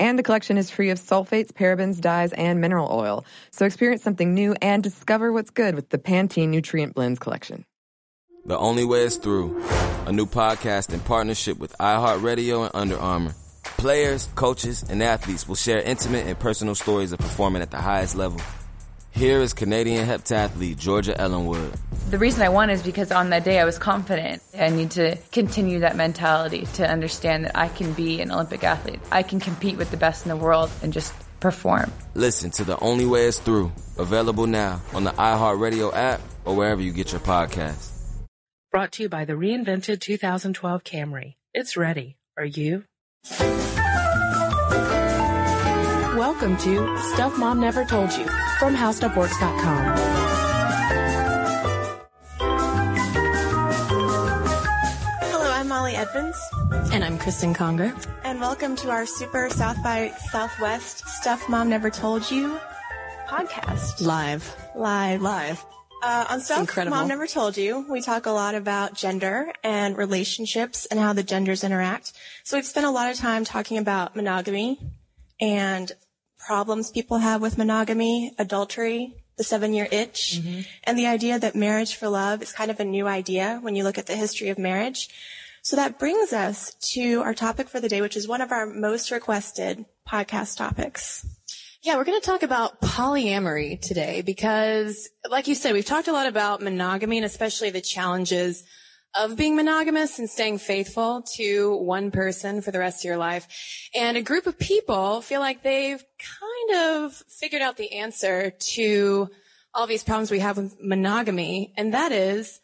And the collection is free of sulfates, parabens, dyes, and mineral oil. So experience something new and discover what's good with the Pantene Nutrient Blends collection. The Only Way is Through, a new podcast in partnership with iHeartRadio and Under Armour. Players, coaches, and athletes will share intimate and personal stories of performing at the highest level. Here is Canadian heptathlete Georgia Ellenwood. The reason I won is because on that day I was confident. I need to continue that mentality to understand that I can be an Olympic athlete. I can compete with the best in the world and just perform. Listen to The Only Way is Through, available now on the iHeartRadio app or wherever you get your podcasts. Brought to you by the reinvented 2012 Camry. It's ready. Are you? Welcome to Stuff Mom Never Told You from HowStuffWorks.com. Hello, I'm Molly Edmonds, And I'm Cristen Conger. and welcome to our Super South by Southwest Stuff Mom Never Told You podcast. Live. Live. Live. Uh, on Stuff. Mom Never Told You, we talk a lot about gender and relationships and how the genders interact. So we've spent a lot of time talking about monogamy and problems people have with monogamy, adultery, the seven year itch, mm-hmm. and the idea that marriage for love is kind of a new idea when you look at the history of marriage. So that brings us to our topic for the day, which is one of our most requested podcast topics. Yeah, we're going to talk about polyamory today because, like you said, we've talked a lot about monogamy and especially the challenges of being monogamous and staying faithful to one person for the rest of your life. And a group of people feel like they've kind of figured out the answer to all these problems we have with monogamy, and that is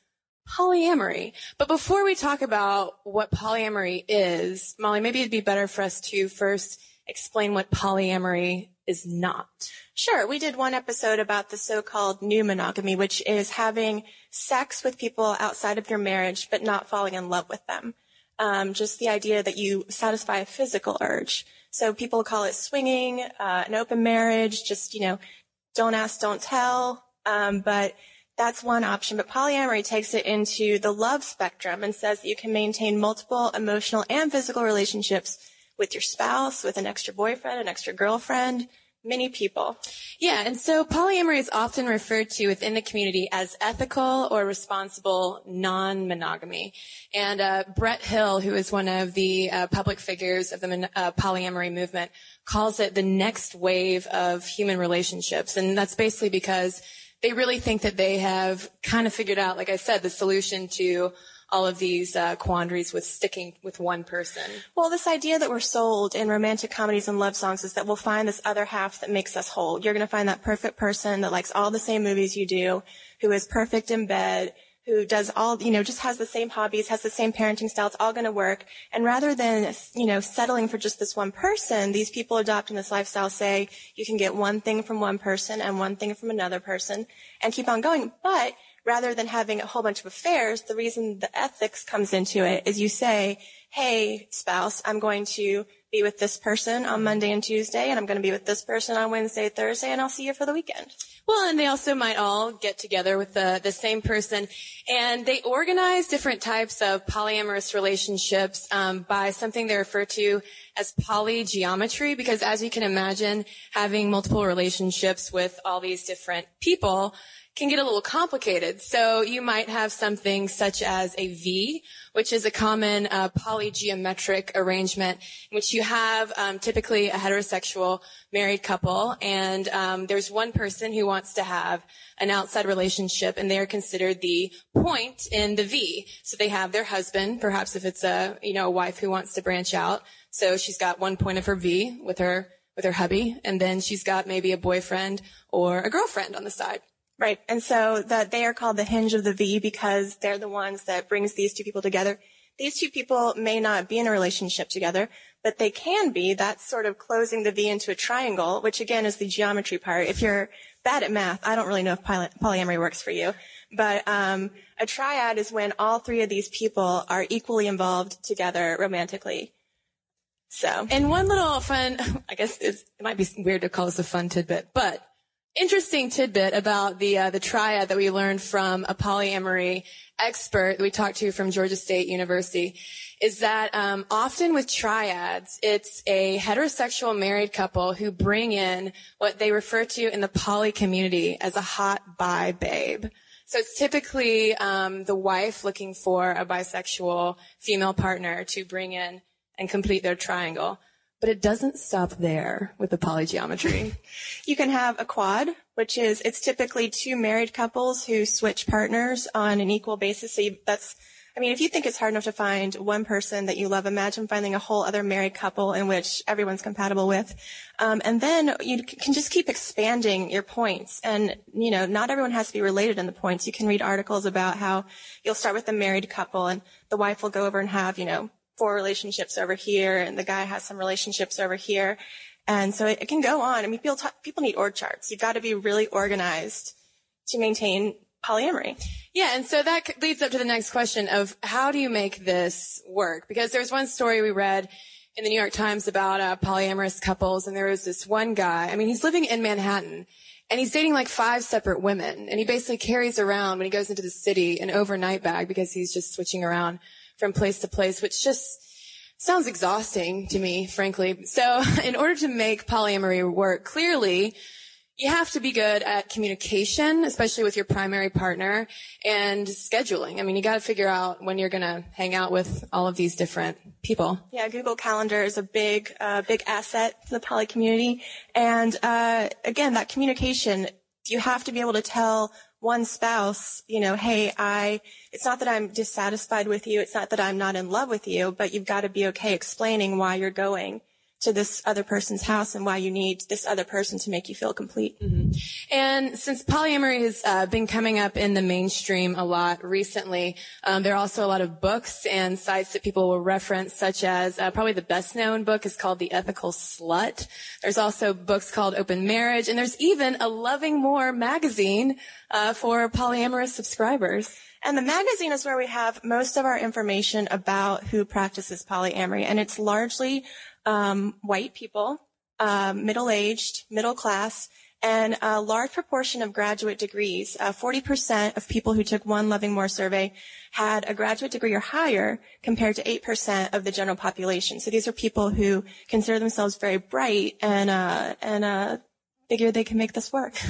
polyamory. But before we talk about what polyamory is, Molly, maybe it'd be better for us to first explain what polyamory is not. Sure. We did one episode about the so-called new monogamy, which is having sex with people outside of your marriage, but not falling in love with them. Um, just the idea that you satisfy a physical urge. So people call it swinging, uh, an open marriage, just, you know, don't ask, don't tell. Um, but that's one option. But polyamory takes it into the love spectrum and says that you can maintain multiple emotional and physical relationships with your spouse, with an extra boyfriend, an extra girlfriend, many people. Yeah, and so polyamory is often referred to within the community as ethical or responsible non-monogamy. And uh, Brett Hill, who is one of the uh, public figures of the uh, polyamory movement, calls it the next wave of human relationships. And that's basically because they really think that they have kind of figured out, like I said, the solution to all of these uh, quandaries with sticking with one person. Well, this idea that we're sold in romantic comedies and love songs is that we'll find this other half that makes us whole. You're going to find that perfect person that likes all the same movies you do, who is perfect in bed, who does all, you know, just has the same hobbies, has the same parenting style. It's all going to work. And rather than, you know, settling for just this one person, these people adopting this lifestyle say you can get one thing from one person and one thing from another person and keep on going. But rather than having a whole bunch of affairs, the reason the ethics comes into it is you say, hey, spouse, I'm going to be with this person on Monday and Tuesday, and I'm going to be with this person on Wednesday, Thursday, and I'll see you for the weekend. Well, and they also might all get together with the, the same person, and they organize different types of polyamorous relationships um, by something they refer to as polygeometry, because as you can imagine, having multiple relationships with all these different people can get a little complicated. So you might have something such as a V, which is a common uh, polygeometric arrangement in which you have um, typically a heterosexual married couple, and um, there's one person who wants to have an outside relationship, and they are considered the point in the V. So they have their husband, perhaps if it's a you know a wife who wants to branch out. So she's got one point of her V with her with her hubby, and then she's got maybe a boyfriend or a girlfriend on the side. Right. And so that they are called the hinge of the V because they're the ones that brings these two people together. These two people may not be in a relationship together, but they can be. That's sort of closing the V into a triangle, which again is the geometry part. If you're bad at math, I don't really know if poly- polyamory works for you, But um, a triad is when all three of these people are equally involved together romantically. So, And one little fun, I guess it might be weird to call this a fun tidbit, but interesting tidbit about the uh, the triad that we learned from a polyamory expert that we talked to from Georgia State University is that um, often with triads, it's a heterosexual married couple who bring in what they refer to in the poly community as a hot bi babe. So it's typically um, the wife looking for a bisexual female partner to bring in and complete their triangle. But it doesn't stop there with the polygeometry. You can have a quad, which is it's typically two married couples who switch partners on an equal basis. So you, that's, I mean, if you think it's hard enough to find one person that you love, imagine finding a whole other married couple in which everyone's compatible with. Um, and then you can just keep expanding your points. And you know, not everyone has to be related in the points. You can read articles about how you'll start with a married couple, and the wife will go over and have you know four relationships over here, and the guy has some relationships over here. And so it, it can go on. I mean, people, talk, people need org charts. You've got to be really organized to maintain polyamory. Yeah, and so that leads up to the next question of how do you make this work? Because there's one story we read in the New York Times about uh, polyamorous couples, and there was this one guy. I mean, he's living in Manhattan, and he's dating like five separate women, and he basically carries around when he goes into the city an overnight bag because he's just switching around from place to place, which just sounds exhausting to me, frankly. So, in order to make polyamory work, clearly you have to be good at communication, especially with your primary partner, and scheduling. I mean, you got to figure out when you're going to hang out with all of these different people. Yeah, Google Calendar is a big, uh, big asset to the poly community. And uh, again, that communication, you have to be able to tell one spouse, you know, hey, I, it's not that I'm dissatisfied with you, it's not that I'm not in love with you, but you've got to be okay explaining why you're going to this other person's house and why you need this other person to make you feel complete. And since polyamory has uh, been coming up in the mainstream a lot recently, um, there are also a lot of books and sites that people will reference, such as uh, probably the best known book is called The Ethical Slut. There's also books called Open Marriage, and there's even a Loving More magazine uh, for polyamorous subscribers. And the magazine is where we have most of our information about who practices polyamory, and it's largely um, white people, um, middle-aged, middle class, and a large proportion of graduate degrees. Uh, 40% of people who took one Loving More survey had a graduate degree or higher compared to 8% of the general population. So these are people who consider themselves very bright and, uh, and, uh, figure they can make this work.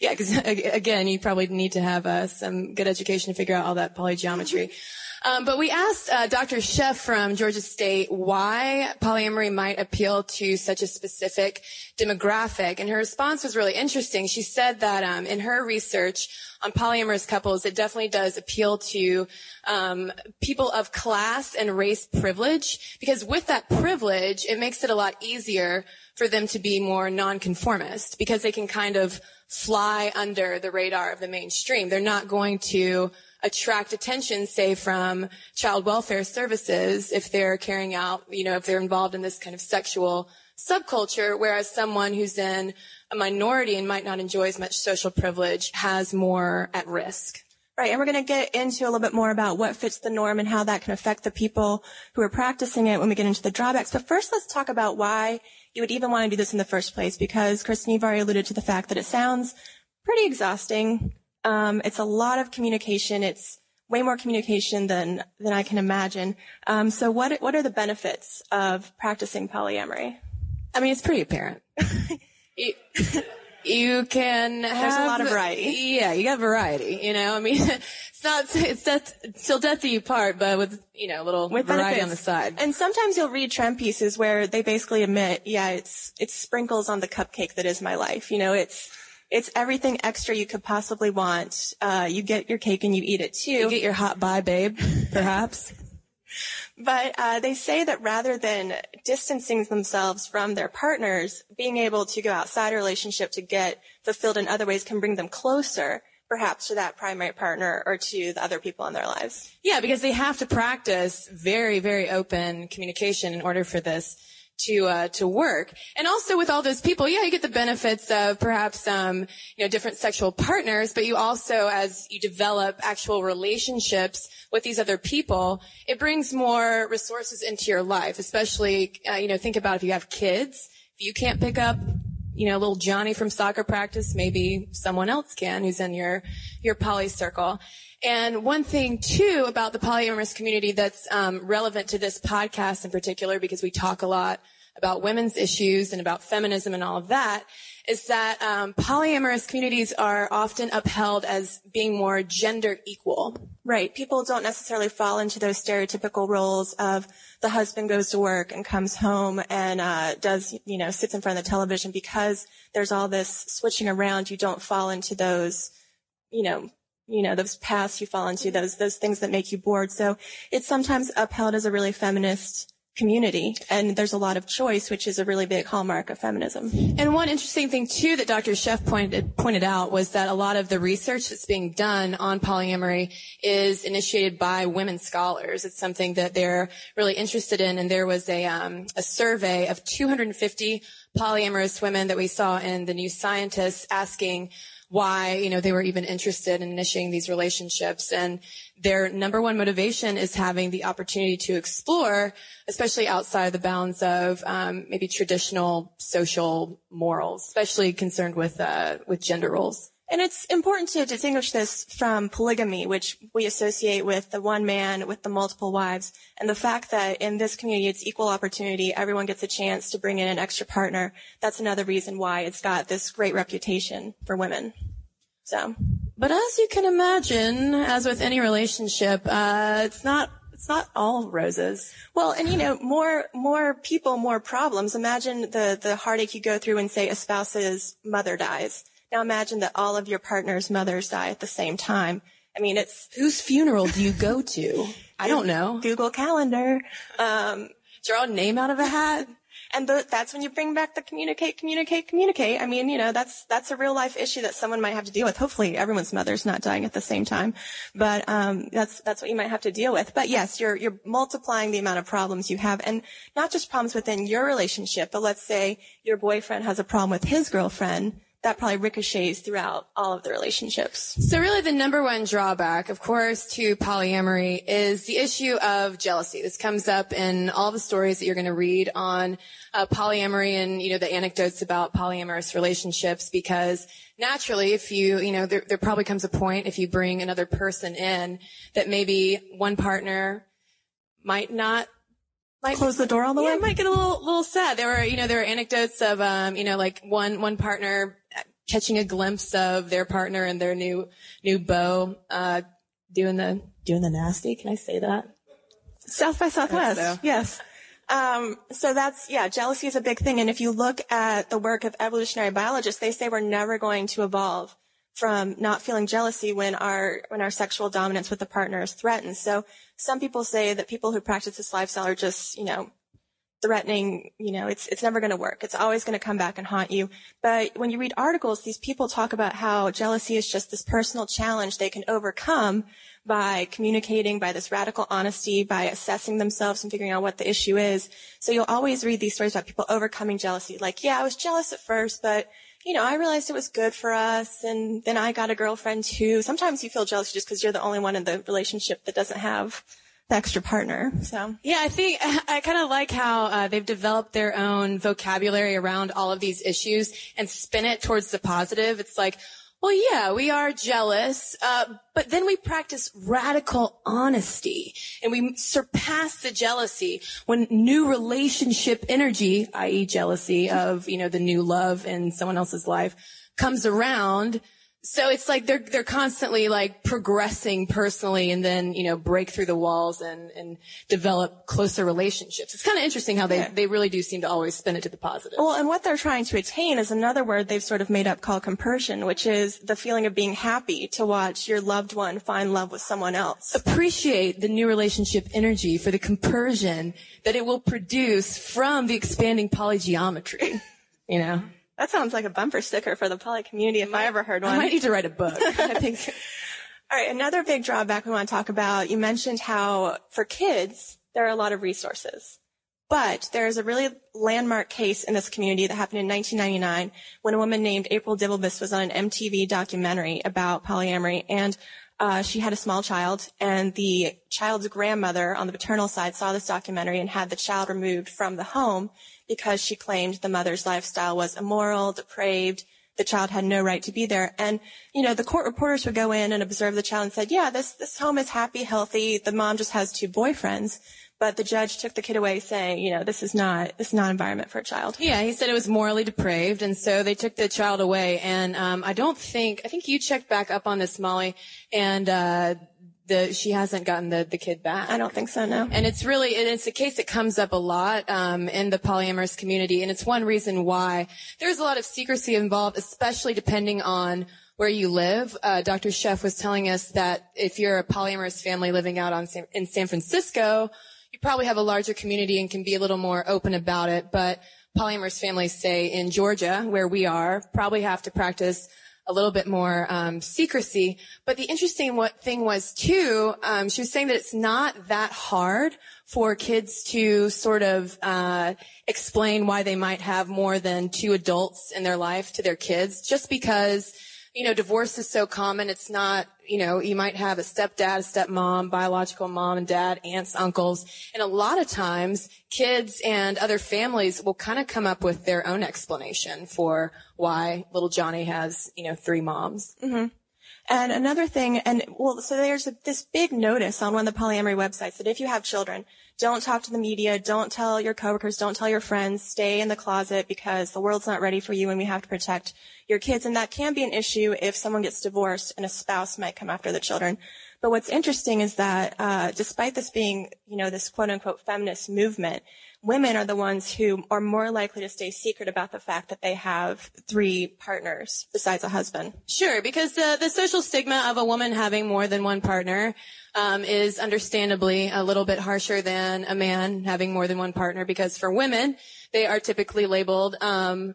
Yeah, because again, you probably need to have uh, some good education to figure out all that polygeometry. Um, but we asked uh, Dr. Sheff from Georgia State why polyamory might appeal to such a specific demographic, and her response was really interesting. She said that um, in her research on polyamorous couples, it definitely does appeal to um, people of class and race privilege, because with that privilege, it makes it a lot easier for them to be more nonconformist, because they can kind of fly under the radar of the mainstream. They're not going to attract attention, say, from child welfare services if they're carrying out, you know, if they're involved in this kind of sexual subculture, whereas someone who's in a minority and might not enjoy as much social privilege has more at risk. Right, and we're going to get into a little bit more about what fits the norm and how that can affect the people who are practicing it when we get into the drawbacks. But first, let's talk about why you would even want to do this in the first place, because Cristen, you've already alluded to the fact that it sounds pretty exhausting. Um, it's a lot of communication. It's way more communication than than I can imagine. Um, so, what what are the benefits of practicing polyamory? I mean, it's pretty apparent. you, you can have There's a lot of variety. Yeah, you got variety. You know, I mean, it's not it's death till death do you part, but with you know a little With variety benefits. on the side. And sometimes you'll read trend pieces where they basically admit, yeah, it's it's sprinkles on the cupcake that is my life. You know, it's it's everything extra you could possibly want. Uh, you get your cake and you eat it too. you get your hot bi, babe, perhaps. But uh, they say that rather than distancing themselves from their partners, being able to go outside a relationship to get fulfilled in other ways can bring them closer, perhaps to that primary partner or to the other people in their lives. Yeah, because they have to practice very, very open communication in order for this to uh, to work. And also with all those people, yeah, you get the benefits of perhaps um, you know different sexual partners, but you also, as you develop actual relationships with these other people, it brings more resources into your life. Especially, uh, you know, think about if you have kids. If you can't pick up you know, little Johnny from soccer practice, maybe someone else can who's in your, your poly circle. And one thing too about the polyamorous community that's um, relevant to this podcast in particular, because we talk a lot about women's issues and about feminism and all of that, is that um, polyamorous communities are often upheld as being more gender equal. Right. People don't necessarily fall into those stereotypical roles of the husband goes to work and comes home and uh, does, you know, sits in front of the television because there's all this switching around. You don't fall into those, you know, you know, those paths you fall into, those those things that make you bored. So it's sometimes upheld as a really feminist community. And there's a lot of choice, which is a really big hallmark of feminism. And one interesting thing too that Dr. Sheff pointed, pointed out was that a lot of the research that's being done on polyamory is initiated by women scholars. It's something that they're really interested in. And there was a, um, a survey of 250 polyamorous women that we saw in the New Scientist asking why, you know, they were even interested in initiating these relationships. And their number one motivation is having the opportunity to explore, especially outside the bounds of um, maybe traditional social morals, especially concerned with uh, with gender roles. And it's important to distinguish this from polygamy, which we associate with the one man with the multiple wives, and the fact that in this community it's equal opportunity. Everyone gets a chance to bring in an extra partner. That's another reason why it's got this great reputation for women. So, but as you can imagine, as with any relationship, uh, it's not it's not all roses. Well, and you know, more more people, more problems. Imagine the the heartache you go through when, say, a spouse's mother dies. Now imagine that all of your partner's mothers die at the same time. I mean, it's whose funeral do you go to? I don't know. Google Calendar. Um, draw a name out of a hat. And the, that's when you bring back the communicate, communicate, communicate. I mean, you know, that's, that's a real life issue that someone might have to deal with. Hopefully everyone's mother's not dying at the same time. But, um, that's, that's what you might have to deal with. But yes, you're, you're multiplying the amount of problems you have and not just problems within your relationship, but let's say your boyfriend has a problem with his girlfriend that probably ricochets throughout all of the relationships. So really the number one drawback, of course, to polyamory is the issue of jealousy. This comes up in all the stories that you're going to read on uh, polyamory and, you know, the anecdotes about polyamorous relationships because naturally if you, you know, there, there probably comes a point if you bring another person in that maybe one partner might not might close the door all the yeah, way. might get a little little sad. There were you know there were anecdotes of um you know like one one partner catching a glimpse of their partner and their new new beau uh doing the doing the nasty. Can I say that? South by Southwest. So. Yes. Um, so that's yeah, jealousy is a big thing. And if you look at the work of evolutionary biologists, they say we're never going to evolve from not feeling jealousy when our when our sexual dominance with the partner is threatened. So some people say that people who practice this lifestyle are just, you know, threatening, you know, it's, it's never going to work. It's always going to come back and haunt you. But when you read articles, these people talk about how jealousy is just this personal challenge they can overcome by communicating, by this radical honesty, by assessing themselves and figuring out what the issue is. So you'll always read these stories about people overcoming jealousy. Like, yeah, I was jealous at first, but you know, I realized it was good for us and then I got a girlfriend too. Sometimes you feel jealous just because you're the only one in the relationship that doesn't have the extra partner. So yeah, I think I kind of like how uh, they've developed their own vocabulary around all of these issues and spin it towards the positive. It's like, well, yeah, we are jealous, uh, but then we practice radical honesty and we surpass the jealousy when new relationship energy, i.e. jealousy of, you know, the new love in someone else's life comes around so it's like they're they're constantly like progressing personally and then you know break through the walls and and develop closer relationships. It's kind of interesting how they yeah. they really do seem to always spin it to the positive. Well and what they're trying to attain is another word they've sort of made up called compersion which is the feeling of being happy to watch your loved one find love with someone else. Appreciate the new relationship energy for the compersion that it will produce from the expanding polygeometry you know that sounds like a bumper sticker for the poly community if I ever heard one. I might need to write a book. I think. All right, another big drawback we want to talk about. You mentioned how for kids there are a lot of resources, But there's a really landmark case in this community that happened in 1999 when a woman named April Divilbiss was on an MTV documentary about polyamory and uh, she had a small child and the child's grandmother on the paternal side saw this documentary and had the child removed from the home because she claimed the mother's lifestyle was immoral, depraved, the child had no right to be there. And, you know, the court reporters would go in and observe the child and said, yeah, this, this home is happy, healthy. The mom just has two boyfriends. But the judge took the kid away saying, you know, this is not, this is not environment for a child. Yeah, he said it was morally depraved. And so they took the child away. And, um, I don't think, I think you checked back up on this, Molly. And, uh, the, she hasn't gotten the, the kid back. I don't think so, no. And it's really, it's a case that comes up a lot, um, in the polyamorous community. And it's one reason why there's a lot of secrecy involved, especially depending on where you live. Uh, Dr. Sheff was telling us that if you're a polyamorous family living out on San, in San Francisco, you probably have a larger community and can be a little more open about it. But polyamorous families, say in Georgia, where we are, probably have to practice a little bit more um, secrecy. But the interesting what thing was too, um, she was saying that it's not that hard for kids to sort of uh, explain why they might have more than two adults in their life to their kids, just because you know, divorce is so common. It's not, you know, you might have a stepdad, a stepmom, biological mom and dad, aunts, uncles. And a lot of times kids and other families will kind of come up with their own explanation for why little Johnny has, you know, three moms. Mm-hmm. And another thing, and well, so there's a, this big notice on one of the polyamory websites that if you have children, don't talk to the media, don't tell your coworkers, don't tell your friends, stay in the closet because the world's not ready for you and we have to protect your kids. And that can be an issue if someone gets divorced and a spouse might come after the children. But what's interesting is that, uh, despite this being, you know, this quote unquote feminist movement, women are the ones who are more likely to stay secret about the fact that they have three partners besides a husband. Sure, because the, the social stigma of a woman having more than one partner um, is understandably a little bit harsher than a man having more than one partner because for women, they are typically labeled um,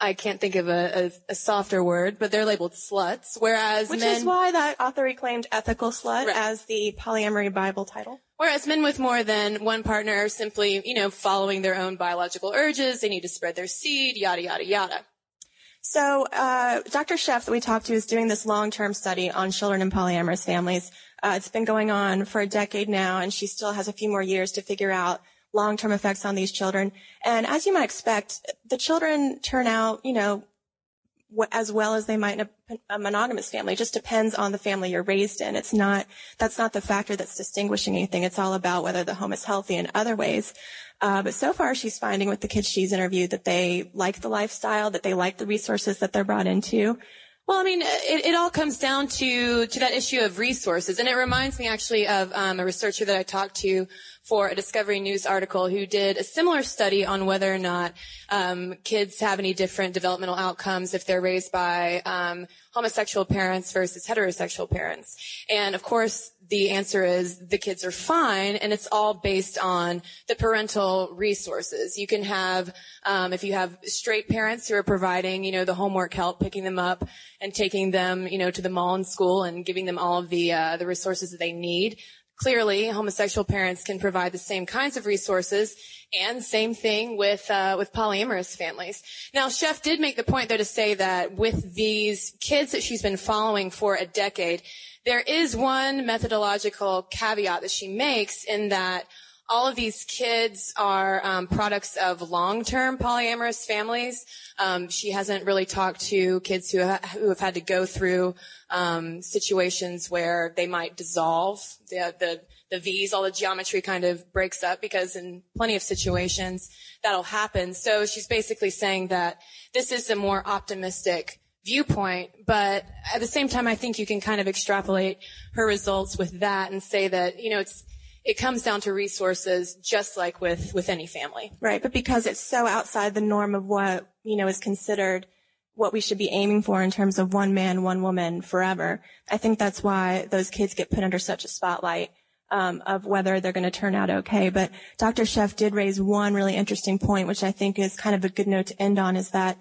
I can't think of a, a, a, softer word, but they're labeled sluts, whereas Which men, is why that author reclaimed ethical slut right. as the polyamory Bible title. Whereas men with more than one partner are simply, you know, following their own biological urges. They need to spread their seed, yada, yada, yada. So, uh, Dr. Sheff that we talked to is doing this long-term study on children in polyamorous families. Uh, it's been going on for a decade now, and she still has a few more years to figure out long-term effects on these children. And as you might expect, the children turn out, you know, as well as they might in a, a, monogamous family. It just depends on the family you're raised in. It's not, that's not the factor that's distinguishing anything. It's all about whether the home is healthy in other ways. Uh, but so far she's finding with the kids she's interviewed that they like the lifestyle, that they like the resources that they're brought into. Well, I mean, it, it all comes down to to that issue of resources, and it reminds me actually of um, a researcher that I talked to for a Discovery News article who did a similar study on whether or not um, kids have any different developmental outcomes if they're raised by um, homosexual parents versus heterosexual parents. And of course, the answer is the kids are fine, and it's all based on the parental resources. You can have, um, if you have straight parents who are providing, you know, the homework help, picking them up and taking them, you know, to the mall and school and giving them all of the uh, the resources that they need. Clearly, homosexual parents can provide the same kinds of resources, and same thing with uh, with polyamorous families. Now, Sheff did make the point, though, to say that with these kids that she's been following for a decade, there is one methodological caveat that she makes in that all of these kids are um, products of long-term polyamorous families. Um, she hasn't really talked to kids who, ha- who have had to go through um, situations where they might dissolve the, the the V's, all the geometry kind of breaks up because in plenty of situations that'll happen. So she's basically saying that this is a more optimistic viewpoint, but at the same time, I think you can kind of extrapolate her results with that and say that, you know, it's, it comes down to resources just like with, with any family. Right. But because it's so outside the norm of what, you know, is considered what we should be aiming for in terms of one man, one woman forever, I think that's why those kids get put under such a spotlight. Um, of whether they're going to turn out okay. But Dr. Sheff did raise one really interesting point, which I think is kind of a good note to end on, is that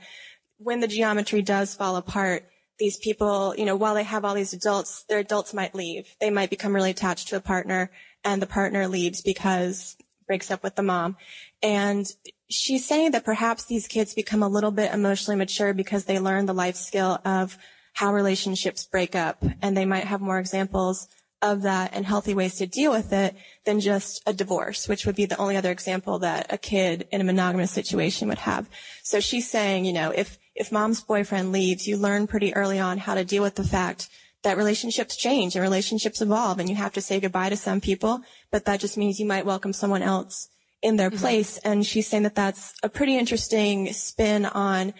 when the geometry does fall apart, these people, you know, while they have all these adults, their adults might leave. They might become really attached to a partner and the partner leaves because breaks up with the mom. And she's saying that perhaps these kids become a little bit emotionally mature because they learn the life skill of how relationships break up and they might have more examples of that and healthy ways to deal with it than just a divorce, which would be the only other example that a kid in a monogamous situation would have. So she's saying, you know, if, if mom's boyfriend leaves, you learn pretty early on how to deal with the fact that relationships change and relationships evolve and you have to say goodbye to some people, but that just means you might welcome someone else in their mm-hmm. place. And she's saying that that's a pretty interesting spin on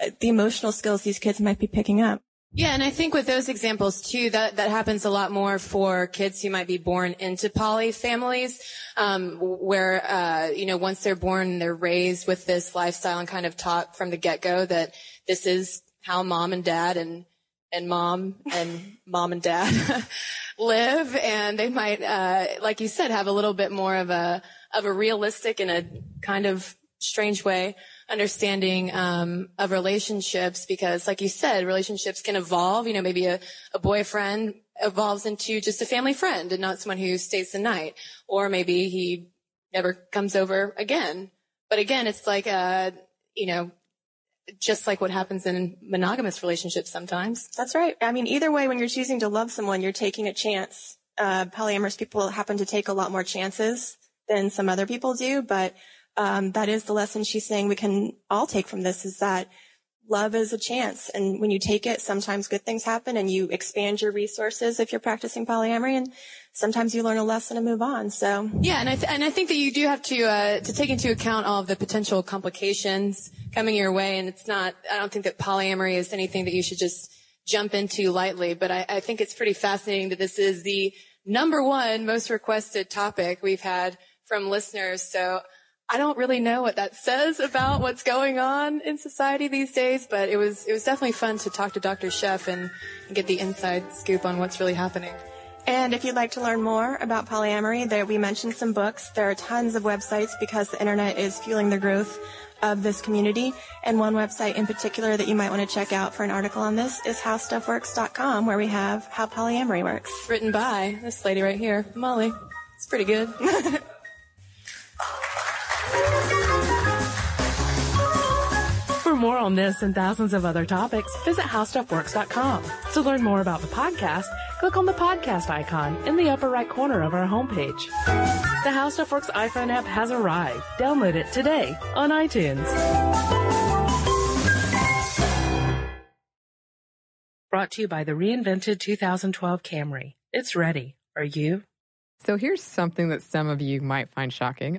uh, the emotional skills these kids might be picking up. Yeah, and I think with those examples too, that that happens a lot more for kids who might be born into poly families, um, where uh, you know once they're born, they're raised with this lifestyle and kind of taught from the get go that this is how mom and dad and and mom and mom and dad live, and they might, uh, like you said, have a little bit more of a of a realistic and a kind of strange way understanding um, of relationships because like you said relationships can evolve. You know maybe a, a boyfriend evolves into just a family friend and not someone who stays the night or maybe he never comes over again. But again it's like uh, you know just like what happens in monogamous relationships sometimes. That's right. I mean either way when you're choosing to love someone you're taking a chance. Uh, polyamorous people happen to take a lot more chances than some other people do but um, that is the lesson she's saying we can all take from this is that love is a chance. And when you take it, sometimes good things happen and you expand your resources if you're practicing polyamory and sometimes you learn a lesson and move on. So yeah. And I, th- and I think that you do have to, uh, to take into account all of the potential complications coming your way. And it's not, I don't think that polyamory is anything that you should just jump into lightly, but I, I think it's pretty fascinating that this is the number one most requested topic we've had from listeners. So I don't really know what that says about what's going on in society these days, but it was it was definitely fun to talk to Dr. Sheff and, and get the inside scoop on what's really happening. And if you'd like to learn more about polyamory, there we mentioned some books. There are tons of websites because the internet is fueling the growth of this community. And one website in particular that you might want to check out for an article on this is howstuffworks.com, where we have how polyamory works. Written by this lady right here, Molly. It's pretty good. For more on this and thousands of other topics, visit howstuffworks.com. To learn more about the podcast, click on the podcast icon in the upper right corner of our homepage. The How Stuff Works iPhone app has arrived. Download it today on iTunes. Brought to you by the reinvented 2012 Camry. It's ready. Are you? So here's something that some of you might find shocking.